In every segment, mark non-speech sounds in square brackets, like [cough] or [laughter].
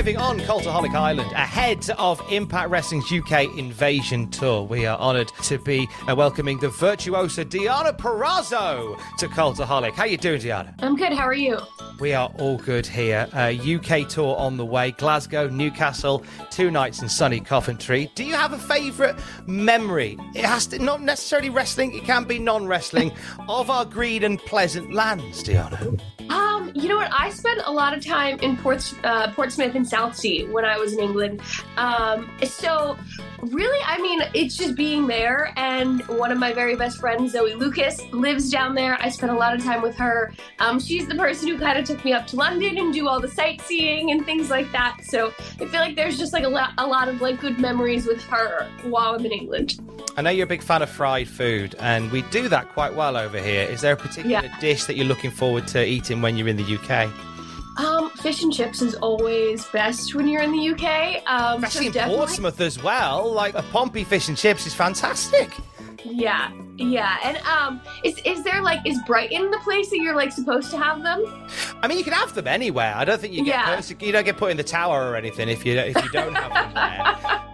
Arriving on Cultaholic Island ahead of Impact Wrestling's UK Invasion Tour, we are honoured to be uh, welcoming the virtuosa Deonna Purrazzo to Cultaholic. How are you doing, Deonna? I'm good. How are you? We are all good here. Uh, UK tour on the way. Glasgow, Newcastle, two nights in sunny Coventry. Do you have a favourite memory? It has to not necessarily wrestling. It can be non-wrestling [laughs] of our green and pleasant lands, Deonna. You know what? I spent a lot of time in uh, Portsmouth and Southsea when I was in England. Um, so really, I mean, it's just being there. And one of my very best friends, Zoe Lucas, lives down there. I spent a lot of time with her. Um, she's the person who kind of took me up to London and do all the sightseeing and things like that. So I feel like there's just like a lot, a lot of like good memories with her while I'm in England. I know you're a big fan of fried food, and we do that quite well over here. Is there a particular Yeah. dish that you're looking forward to eating when you're in the UK? Um, fish and chips is always best when you're in the UK. Um, so Especially in definitely- Portsmouth as well. Like a Pompey fish and chips is fantastic. Yeah, yeah. And um, is is there like is Brighton the place that you're like supposed to have them? I mean, you can have them anywhere. I don't think you get Yeah. you don't get put in the tower or anything if you if you don't have them there. [laughs]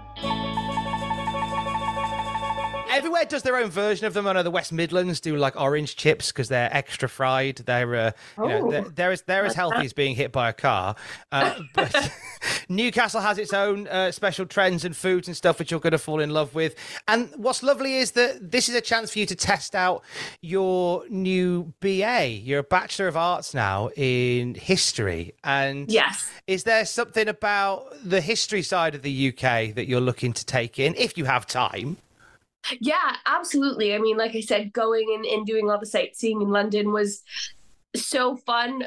Everywhere does their own version of them. I know the West Midlands do like orange chips because they're extra fried. They're, uh, you know, Oh. they're, they're as they're as healthy as being hit by a car. Uh, [laughs] but [laughs] Newcastle has its own uh, special trends and foods and stuff which you're going to fall in love with. And what's lovely is that this is a chance for you to test out your new BA. You're a Bachelor of Arts now in history. And Yes. is there something about the history side of the UK that you're looking to take in if you have time? Yeah, absolutely. I mean, like I said, going and, and doing all the sightseeing in London was so fun.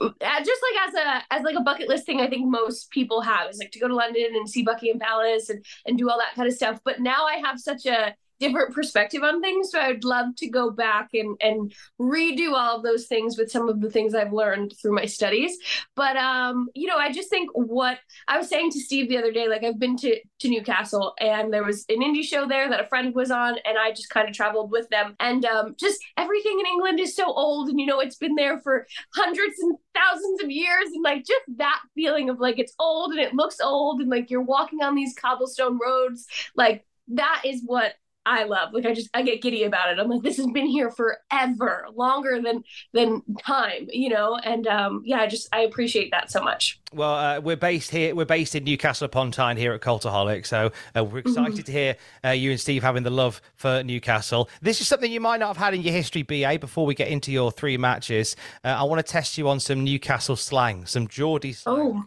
Uh, Just like as a as like a bucket list thing, I think most people have is like to go to London and see Buckingham Palace and and do all that kind of stuff. But now I have such a different perspective on things, so I'd love to go back and and redo all of those things with some of the things I've learned through my studies. But um, you know, I just think what I was saying to Steve the other day, like I've been to to Newcastle and there was an indie show there that a friend was on, and I just kind of traveled with them. And um, just everything in England is so old, and you know, it's been there for hundreds and thousands of years, and like just that feeling of like it's old and it looks old, and like you're walking on these cobblestone roads, like that is what I love. Like I just I get giddy about it. I'm like, this has been here forever, longer than than time, you know. And um, yeah, I just I appreciate that so much. Well, uh, we're based here. We're based in Newcastle upon Tyne here at Cultaholic, so uh, we're excited to hear uh, you and Steve having the love for Newcastle. This is something you might not have had in your history, BA. Before we get into your three matches, uh, I want to test you on some Newcastle slang, some Geordie slang.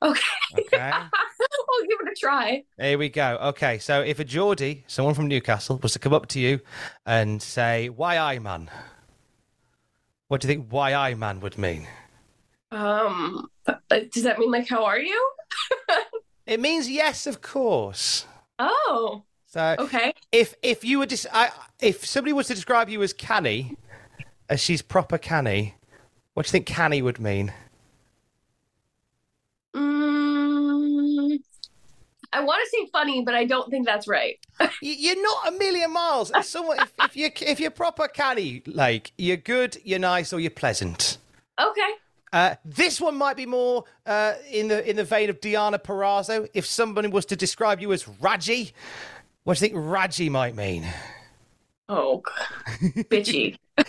Oh, okay. Okay, I'll give it a try. here we go. Okay, so if a Geordie, someone from Newcastle, was to come up to you and say, "Why I man?" What do you think "Why I man" would mean? Um, uh, does that mean like how are you? [laughs] It means yes, of course. Oh, So okay. if if you were dis- I, if somebody was to describe you as canny, as she's proper canny, what do you think canny would mean? Mm, I want to say funny, but I don't think that's right. [laughs] You're not a million miles. Someone, if, if you if you're proper canny, like you're good, you're nice, or you're pleasant. Okay. Uh, this one might be more uh, in the in the vein of Deonna Purrazzo. If somebody was to describe you as Raji, what do you think Raji might mean? Oh, bitchy. [laughs]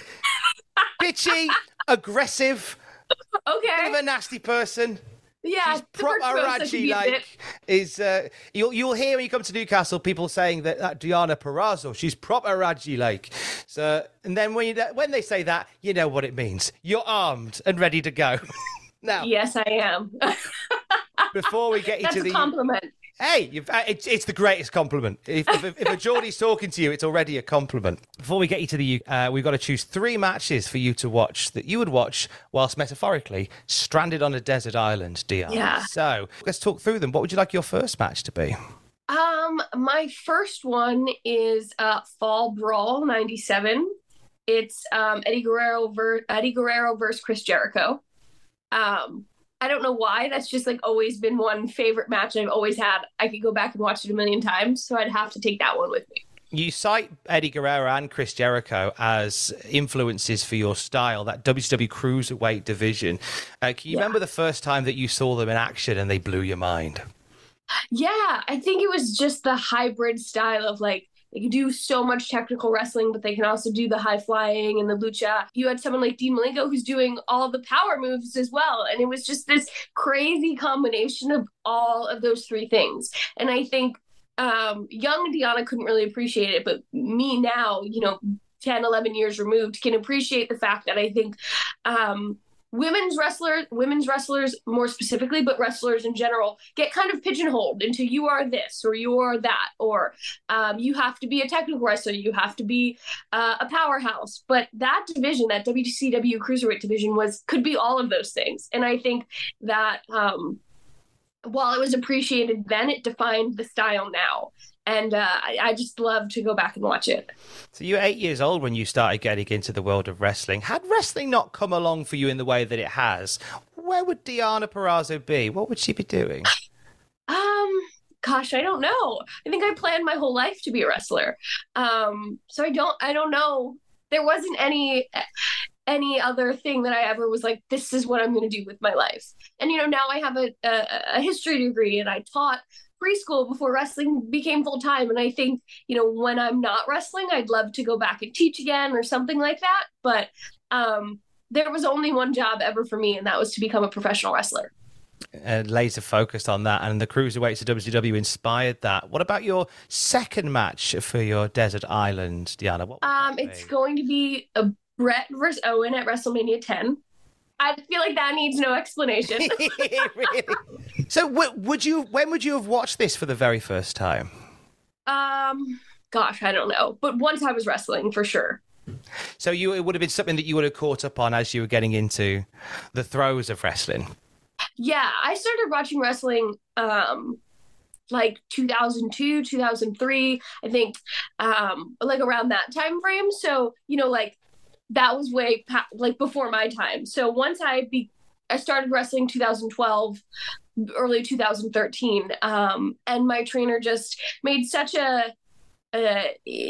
Bitchy, aggressive, [laughs] Okay. bit of a nasty person. Yeah. She's the proper first roast I Raji be a bit- like is uh, you'll you'll hear when you come to Newcastle people saying that that Deonna Purrazzo she's proper Raji like so and then when you when they say that you know what it means you're armed and ready to go [laughs] now Yes, I am. [laughs] before we get you That's to a the compliment. Hey you've, uh, it's it's the greatest compliment if, if, if a Geordie's talking to you it's already a compliment before we get you to the uh, we've got to choose three matches for you to watch that you would watch whilst metaphorically stranded on a desert island Deonna Yeah. so let's talk through them what would you like your first match to be Um, my first one is uh Fall Brawl '97. It's um Eddie Guerrero ver- Eddie Guerrero versus Chris Jericho. Um, I don't know why. That's just like always been one favorite match I've always had. I could go back and watch it a million times, so I'd have to take that one with me. You cite Eddie Guerrero and Chris Jericho as influences for your style, that WCW Cruiserweight division. Uh, can you Yeah. remember the first time that you saw them in action and they blew your mind? Yeah, I think it was just the hybrid style of like they can do so much technical wrestling, but they can also do the high flying and the lucha. You had someone like Dean Malenko who's doing all the power moves as well. And it was just this crazy combination of all of those three things. And I think um, young Deonna couldn't really appreciate it, but me now, you know, 10, 11 years removed, can appreciate the fact that I think um, women's wrestlers, women's wrestlers more specifically, but wrestlers in general get kind of pigeonholed into you are this or you are that, or um, you have to be a technical wrestler, you have to be uh, a powerhouse. But that division, that WCW cruiserweight division, was could be all of those things, and I think that. Um, while it was appreciated then, it defined the style now. And uh, I, I just love to go back and watch it. So you were eight years old when you started getting into the world of wrestling. Had wrestling not come along for you in the way that it has, where would Deonna Purrazzo be? What would she be doing? Um, gosh, I don't know. I think I planned my whole life to be a wrestler. Um, so I don't, I don't know. There wasn't any any other thing that I ever was like, this is what I'm going to do with my life. And you know, now I have a, a, a history degree, and I taught preschool before wrestling became full time. And I think you know, when I'm not wrestling, I'd love to go back and teach again or something like that. But um, there was only one job ever for me, and that was to become a professional wrestler. uh, laser focused on that, and the cruiserweights of WCW inspired that. What about your second match for your desert island, Deonna? What Um, it's going to be a Brett versus Owen at WrestleMania 10. I feel like that needs no explanation. [laughs] [laughs] really? So, w- would you? When would you have watched this for the very first time? um, gosh, I don't know, but once I was wrestling for sure. So, you it would have been something that you would have caught up on as you were getting into the throes of wrestling. Yeah, I started watching wrestling um like 2002, 2003, I think um like around that time frame. So, you know, like that was way like before my time. So once I be I started wrestling 2012 early 2013 um and my trainer just made such a uh,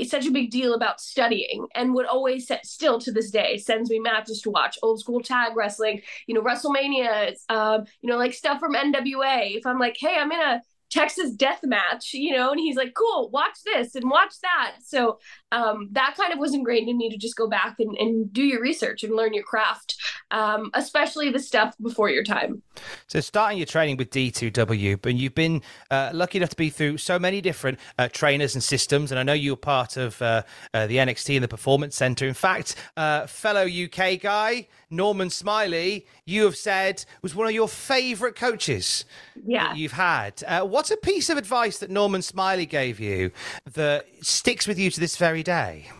such a big deal about studying and would always set, still to this day sends me matches to watch old school tag wrestling you know wrestlemania um you know like stuff from nwa if i'm like hey i'm in a texas death match you know and he's like cool watch this and watch that so um that kind of was ingrained in me to just go back and, and do your research and learn your craft um especially the stuff before your time So, starting your training with D2W, but you've been uh, lucky enough to be through so many different uh, trainers and systems. And I know you were part of uh, uh, the NXT and the Performance Center. In fact, uh, fellow UK guy, Norman Smiley, you have said was one of your favorite coaches yeah that you've had. Uh, what's a piece of advice that Norman Smiley gave you that sticks with you to this very day?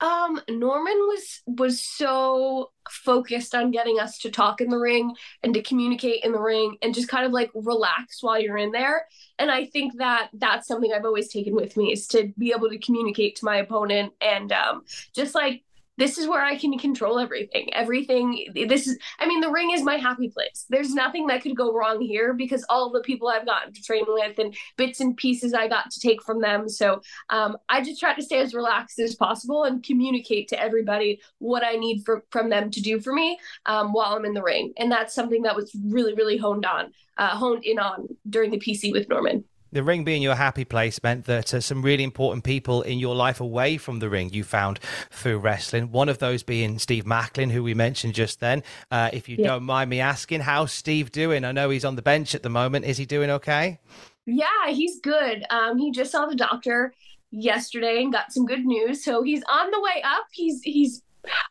Um, Norman was was so focused on getting us to talk in the ring and to communicate in the ring and just kind of like relax while you're in there. And I think that that's something I've always taken with me is to be able to communicate to my opponent and um, just like this is where I can control everything. Everything, this is, I mean, the ring is my happy place. There's nothing that could go wrong here because all the people I've gotten to train with and bits and pieces I got to take from them. So um, I just try to stay as relaxed as possible and communicate to everybody what I need for, from them to do for me um, while I'm in the ring. And that's something that was really, really honed on, uh, honed in on during the PC with Norman the ring being your happy place meant that uh, some really important people in your life away from the ring you found through wrestling. One of those being Steve Maclin, who we mentioned just then. Uh, if you yeah. don't mind me asking, how's Steve doing? I know he's on the bench at the moment. Is he doing okay? Yeah, he's good. Um, he just saw the doctor yesterday and got some good news. So he's on the way up. He's he's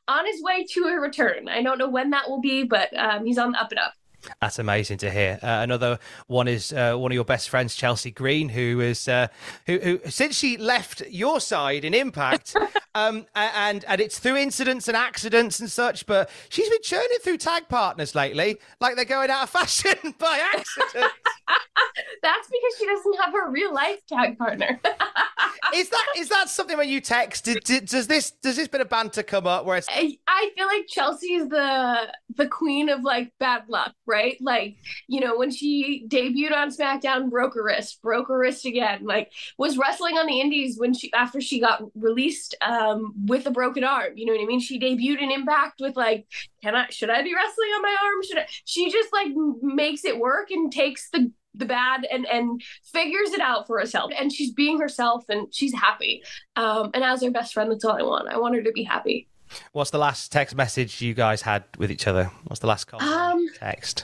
on his way to a return. I don't know when that will be, but um, he's on the up and up. That's amazing to hear. Uh, another one is uh, one of your best friends, Chelsea Green, who is uh, who, who, since she left your side in Impact, [laughs] um, and and it's through incidents and accidents and such, but she's been churning through tag partners lately, like they're going out of [laughs] fashion by accident. [laughs] That's because she doesn't have her real life tag partner. [laughs] is that is that something when you text? Did, did, does this does this bit of banter come up where it's? I, I feel like Chelsea's the the queen of like bad luck, right? Like you know when she debuted on SmackDown, broke her wrist, broke her wrist again. Like was wrestling on the Indies when she after she got released um, with a broken arm. You know what I mean? She debuted in Impact with like, can I should I be wrestling on my arm? Should I? She just like makes it work and takes the the bad and and figures it out for herself and she's being herself and she's happy um and as her best friend that's all i want i want her to be happy what's the last text message you guys had with each other what's the last call um, text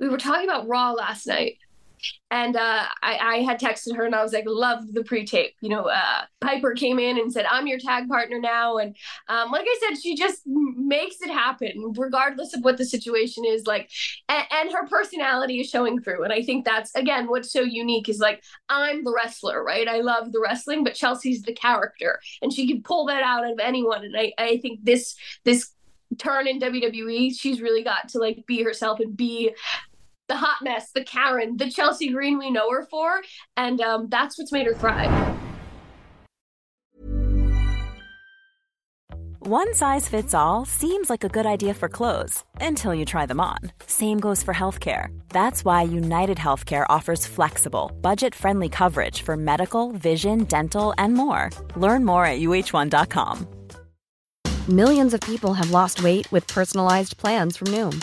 we were talking about raw last night and uh, I, I, had texted her and I was like, love the pre-tape. You know, uh, Piper came in and said, I'm your tag partner now. And um, like I said, she just makes it happen regardless of what the situation is like. And, and her personality is showing through. And I think that's, again, what's so unique is like, I'm the wrestler, right? I love the wrestling, but Chelsea's the character and she can pull that out of anyone. And I, I think this, this turn in WWE, she's really got to like be herself and be the hot mess, the Karen, the Chelsea Green we know her for. And um, that's what's made her thrive. One size fits all seems like a good idea for clothes until you try them on. Same goes for healthcare. That's why United Healthcare offers flexible, budget friendly coverage for medical, vision, dental, and more. Learn more at uh1.com. Millions of people have lost weight with personalized plans from Noom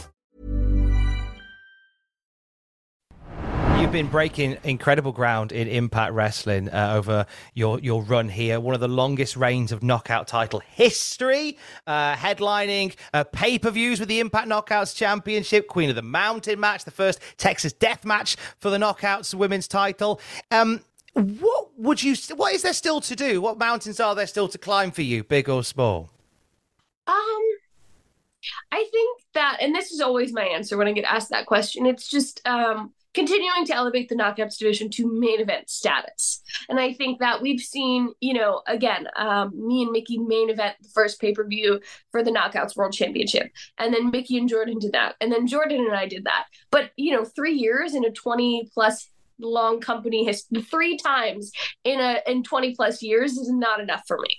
You've been breaking incredible ground in Impact Wrestling uh, over your your run here. One of the longest reigns of knockout title history, uh, headlining uh, pay per views with the Impact Knockouts Championship, Queen of the Mountain match, the first Texas Death match for the Knockouts Women's title. Um, what would you? What is there still to do? What mountains are there still to climb for you, big or small? Um, I think that, and this is always my answer when I get asked that question. It's just um continuing to elevate the knockouts division to main event status. And I think that we've seen, you know, again, um, me and Mickie main event the first pay per view for the Knockouts World Championship. And then Mickie and Jordynne did that. And then Jordynne and I did that. But, you know, three years in a 20 plus long company history three times in a in 20 plus years is not enough for me.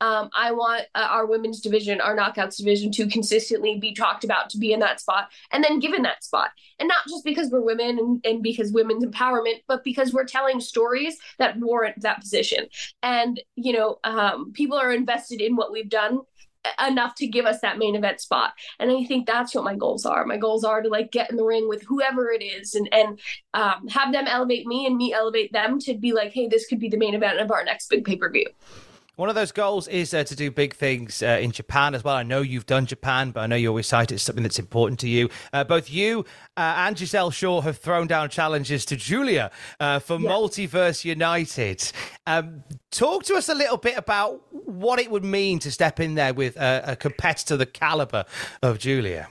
Um, i want uh, our women's division our knockouts division to consistently be talked about to be in that spot and then given that spot. And not just because we're women and, and because women's empowerment but because we're telling stories that warrant that position. And you know um, people are invested in what we've done enough to give us that main event spot. And I think that's what my goals are. My goals are to like get in the ring with whoever it is and and um, have them elevate me and me elevate them to be like, hey, this could be the main event of our next big pay per view. One of those goals is uh, to do big things uh, in Japan as well. I know you've done Japan, but I know you always cite it as something that's important to you. Uh, both you uh, and Gisele Shaw have thrown down challenges to Giulia uh, for yeah. Multiverse United. Um, talk to us a little bit about what it would mean to step in there with a, a competitor the caliber of Giulia.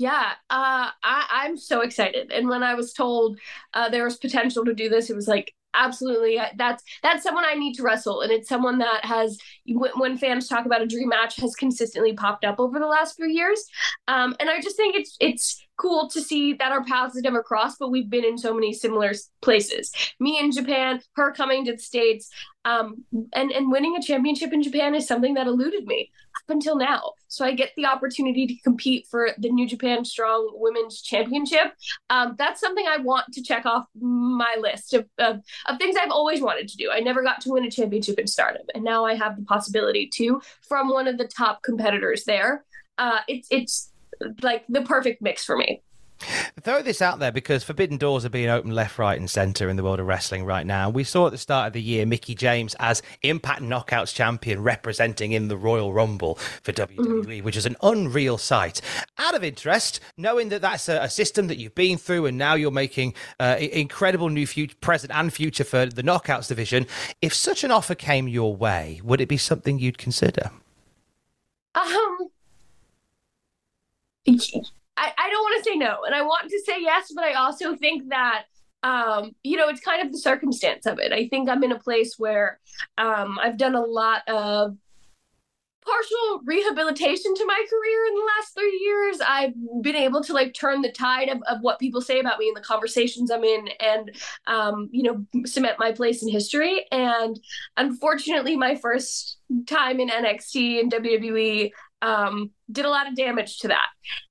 Yeah, uh, I, am so excited. And when I was told uh, there was potential to do this, it was like, absolutely. That's that's someone i need to wrestle and it's someone that has when fans talk about a dream match has consistently popped up over the last few years. Um, and i just think it's it's cool to see that our paths have never crossed but we've been in so many similar places me in japan her coming to the states um, and and winning a championship in japan is something that eluded me up until now. So I get the opportunity to compete for the New Japan Strong Women's Championship. Um, that's something I want to check off my list of, of, of things I've always wanted to do. I never got to win a championship in Stardom, and now I have the possibility to from one of the top competitors there. Uh, it's it's like the perfect mix for me. Throw this out there because forbidden doors are being opened left, right, and centre in the world of wrestling right now. We saw at the start of the year Mickie James as Impact Knockouts champion representing in the Royal Rumble for WWE, mm-hmm. which is an unreal sight. Out of interest, knowing that that's a, a system that you've been through and now you're making uh, incredible new future, present and future for the Knockouts division, if such an offer came your way, would it be something you'd consider? Um I, I don't want to say no and I want to say yes, but I also think that um, you know, it's kind of the circumstance of it. I think I'm in a place where um, I've done a lot of partial rehabilitation to my career in the last three years. I've been able to like turn the tide of, of what people say about me and the conversations I'm in and, um, you know, cement my place in history. And unfortunately, my first time in NXT and WWE, um, did a lot of damage to that.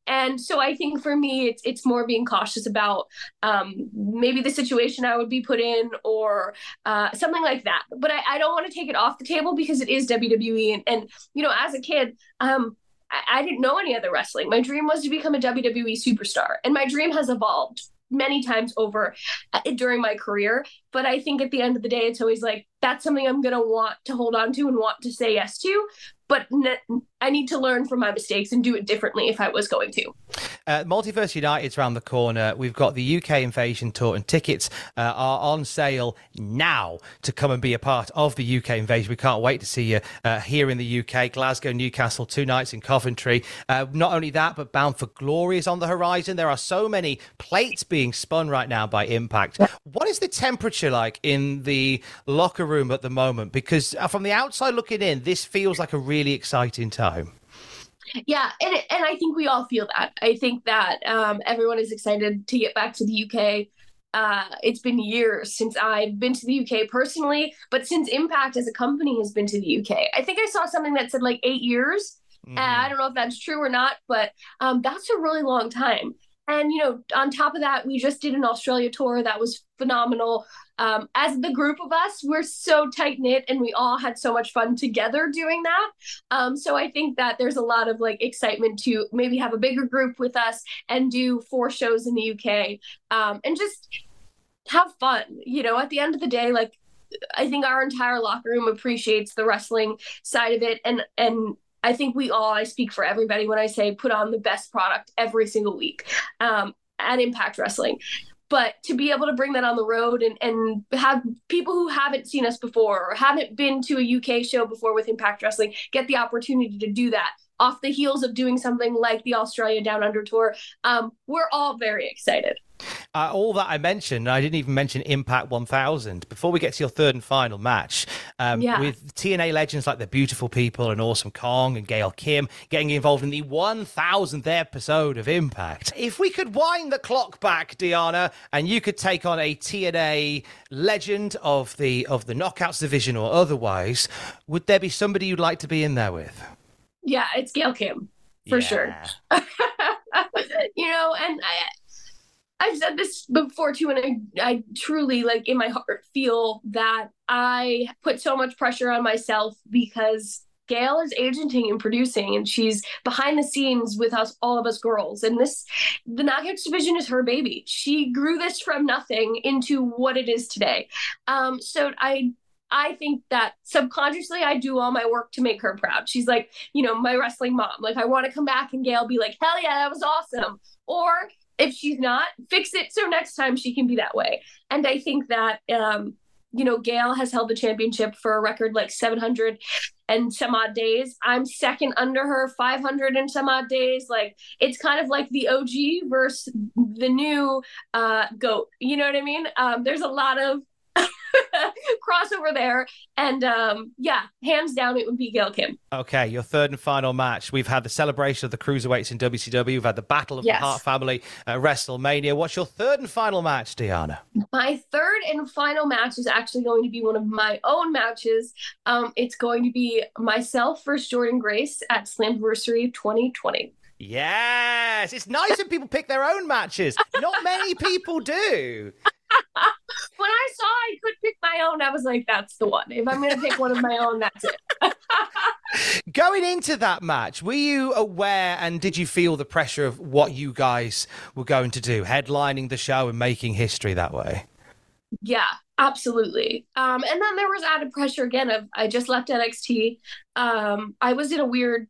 And so I think for me, it's it's more being cautious about um, maybe the situation I would be put in or uh, something like that. But I, I don't want to take it off the table because it is WWE. And, and you know, as a kid, um, I, I didn't know any other wrestling. My dream was to become a WWE superstar, and my dream has evolved many times over uh, during my career. But I think at the end of the day, it's always like that's something I'm going to want to hold on to and want to say yes to but I need to learn from my mistakes and do it differently if I was going to. Uh, Multiverse United's around the corner. We've got the UK Invasion tour, and tickets uh, are on sale now to come and be a part of the UK Invasion. We can't wait to see you uh, here in the UK, Glasgow, Newcastle, two nights in Coventry. Uh, not only that, but Bound for Glory is on the horizon. There are so many plates being spun right now by Impact. What is the temperature like in the locker room at the moment? Because uh, from the outside looking in, this feels like a really exciting time. Yeah, and and I think we all feel that. I think that um, everyone is excited to get back to the UK. Uh, it's been years since I've been to the UK personally, but since Impact as a company has been to the UK, I think I saw something that said like eight years. Mm-hmm. I don't know if that's true or not, but um, that's a really long time. And you know, on top of that, we just did an Australia tour that was phenomenal. Um, as the group of us, we're so tight knit, and we all had so much fun together doing that. Um, so I think that there's a lot of like excitement to maybe have a bigger group with us and do four shows in the UK, um, and just have fun. You know, at the end of the day, like I think our entire locker room appreciates the wrestling side of it, and and I think we all, I speak for everybody when I say put on the best product every single week um, at Impact Wrestling. But to be able to bring that on the road and, and have people who haven't seen us before or haven't been to a UK show before with Impact Wrestling get the opportunity to do that off the heels of doing something like the Australia Down Under tour, um, we're all very excited. Uh, all that I mentioned, I didn't even mention Impact 1000. Before we get to your third and final match, um, yeah. with TNA legends like the Beautiful People and Awesome Kong and Gail Kim getting involved in the 1000th episode of Impact. If we could wind the clock back, Deonna, and you could take on a TNA legend of the of the Knockouts division or otherwise, would there be somebody you'd like to be in there with? Yeah, it's Gail Kim for yeah. sure. [laughs] you know, and I I've said this before too, and I, I truly like in my heart feel that I put so much pressure on myself because Gail is agenting and producing, and she's behind the scenes with us, all of us girls. And this, the Knockouts division is her baby. She grew this from nothing into what it is today. Um, so I I think that subconsciously I do all my work to make her proud. She's like, you know, my wrestling mom. Like I want to come back and Gail be like, hell yeah, that was awesome. Or if she's not, fix it so next time she can be that way. And I think that um, you know, Gail has held the championship for a record like 700 and some odd days. I'm second under her, 500 and some odd days. Like it's kind of like the OG versus the new uh, goat. You know what I mean? Um, there's a lot of [laughs] crossover there. And um, yeah, hands down, it would be Gail Kim. Okay, your third and final match. We've had the celebration of the cruiserweights in WCW. We've had the Battle of yes. the Hart Family at WrestleMania. What's your third and final match, Deonna? My third and final match is actually going to be one of my own matches. Um, it's going to be myself versus Jordynne Grace at Slammiversary 2020. Yes, it's nice when people pick their own matches. Not many people do. [laughs] when I saw I could pick my own, I was like, that's the one. If I'm going to pick one of my own, that's it. [laughs] Going into that match, were you aware and did you feel the pressure of what you guys were going to do, headlining the show and making history that way? Yeah, absolutely. Um, and then there was added pressure again of I just left NXT. Um, I was in a weird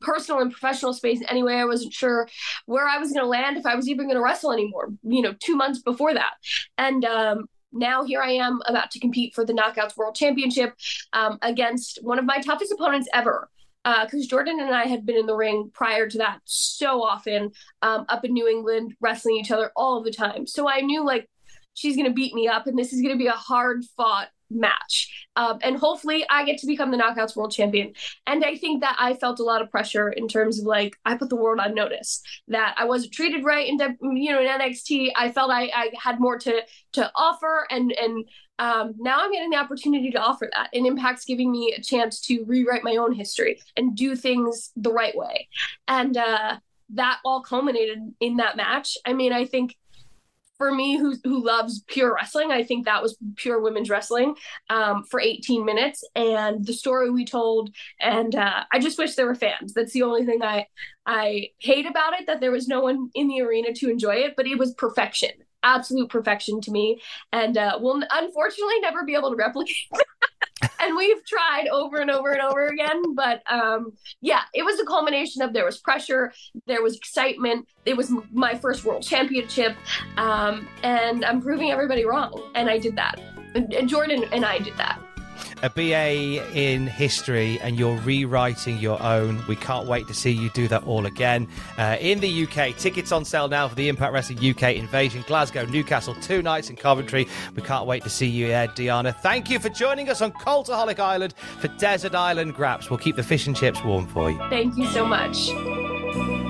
personal and professional space anyway. I wasn't sure where I was going to land, if I was even going to wrestle anymore, you know, two months before that. And um, now here I am about to compete for the Knockouts World Championship um, against one of my toughest opponents ever. Because uh, Jordynne and I had been in the ring prior to that so often um, up in New England, wrestling each other all the time. So I knew like she's going to beat me up and this is going to be a hard fought match. Um, and hopefully I get to become the Knockouts World Champion. And I think that I felt a lot of pressure in terms of like, I put the world on notice that I wasn't treated right in, you know, in NXT. I felt I, I had more to, to offer and, and, um, now I'm getting the opportunity to offer that, and Impact's giving me a chance to rewrite my own history and do things the right way. And uh, that all culminated in that match. I mean, I think for me who who loves pure wrestling i think that was pure women's wrestling um, for 18 minutes. And the story we told and uh, i just wish there were fans. That's the only thing i i hate about it that there was no one in the arena to enjoy it but it was perfection absolute perfection to me. And uh, we'll unfortunately never be able to replicate [laughs] and we've tried over and over and over again but um yeah it was a culmination of there was pressure there was excitement it was my first world championship um and i'm proving everybody wrong and i did that. And Jordynne and i did that a BA in history and you're rewriting your own. We can't wait to see you do that all again. Uh, in the UK, tickets on sale now for the Impact Wrestling UK Invasion, Glasgow, Newcastle, two nights in Coventry. We can't wait to see you there, Deonna. Thank you for joining us on Cultaholic Island for Desert Island Graps. We'll keep the fish and chips warm for you. Thank you so much.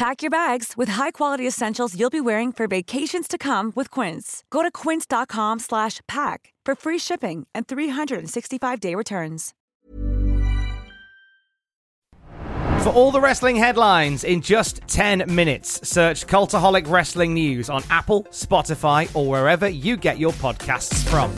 Pack your bags with high-quality essentials you'll be wearing for vacations to come with Quince. Go to quince.com slash pack for free shipping and 365-day returns. For all the wrestling headlines in just 10 minutes, search Cultaholic Wrestling News on Apple, Spotify, or wherever you get your podcasts from.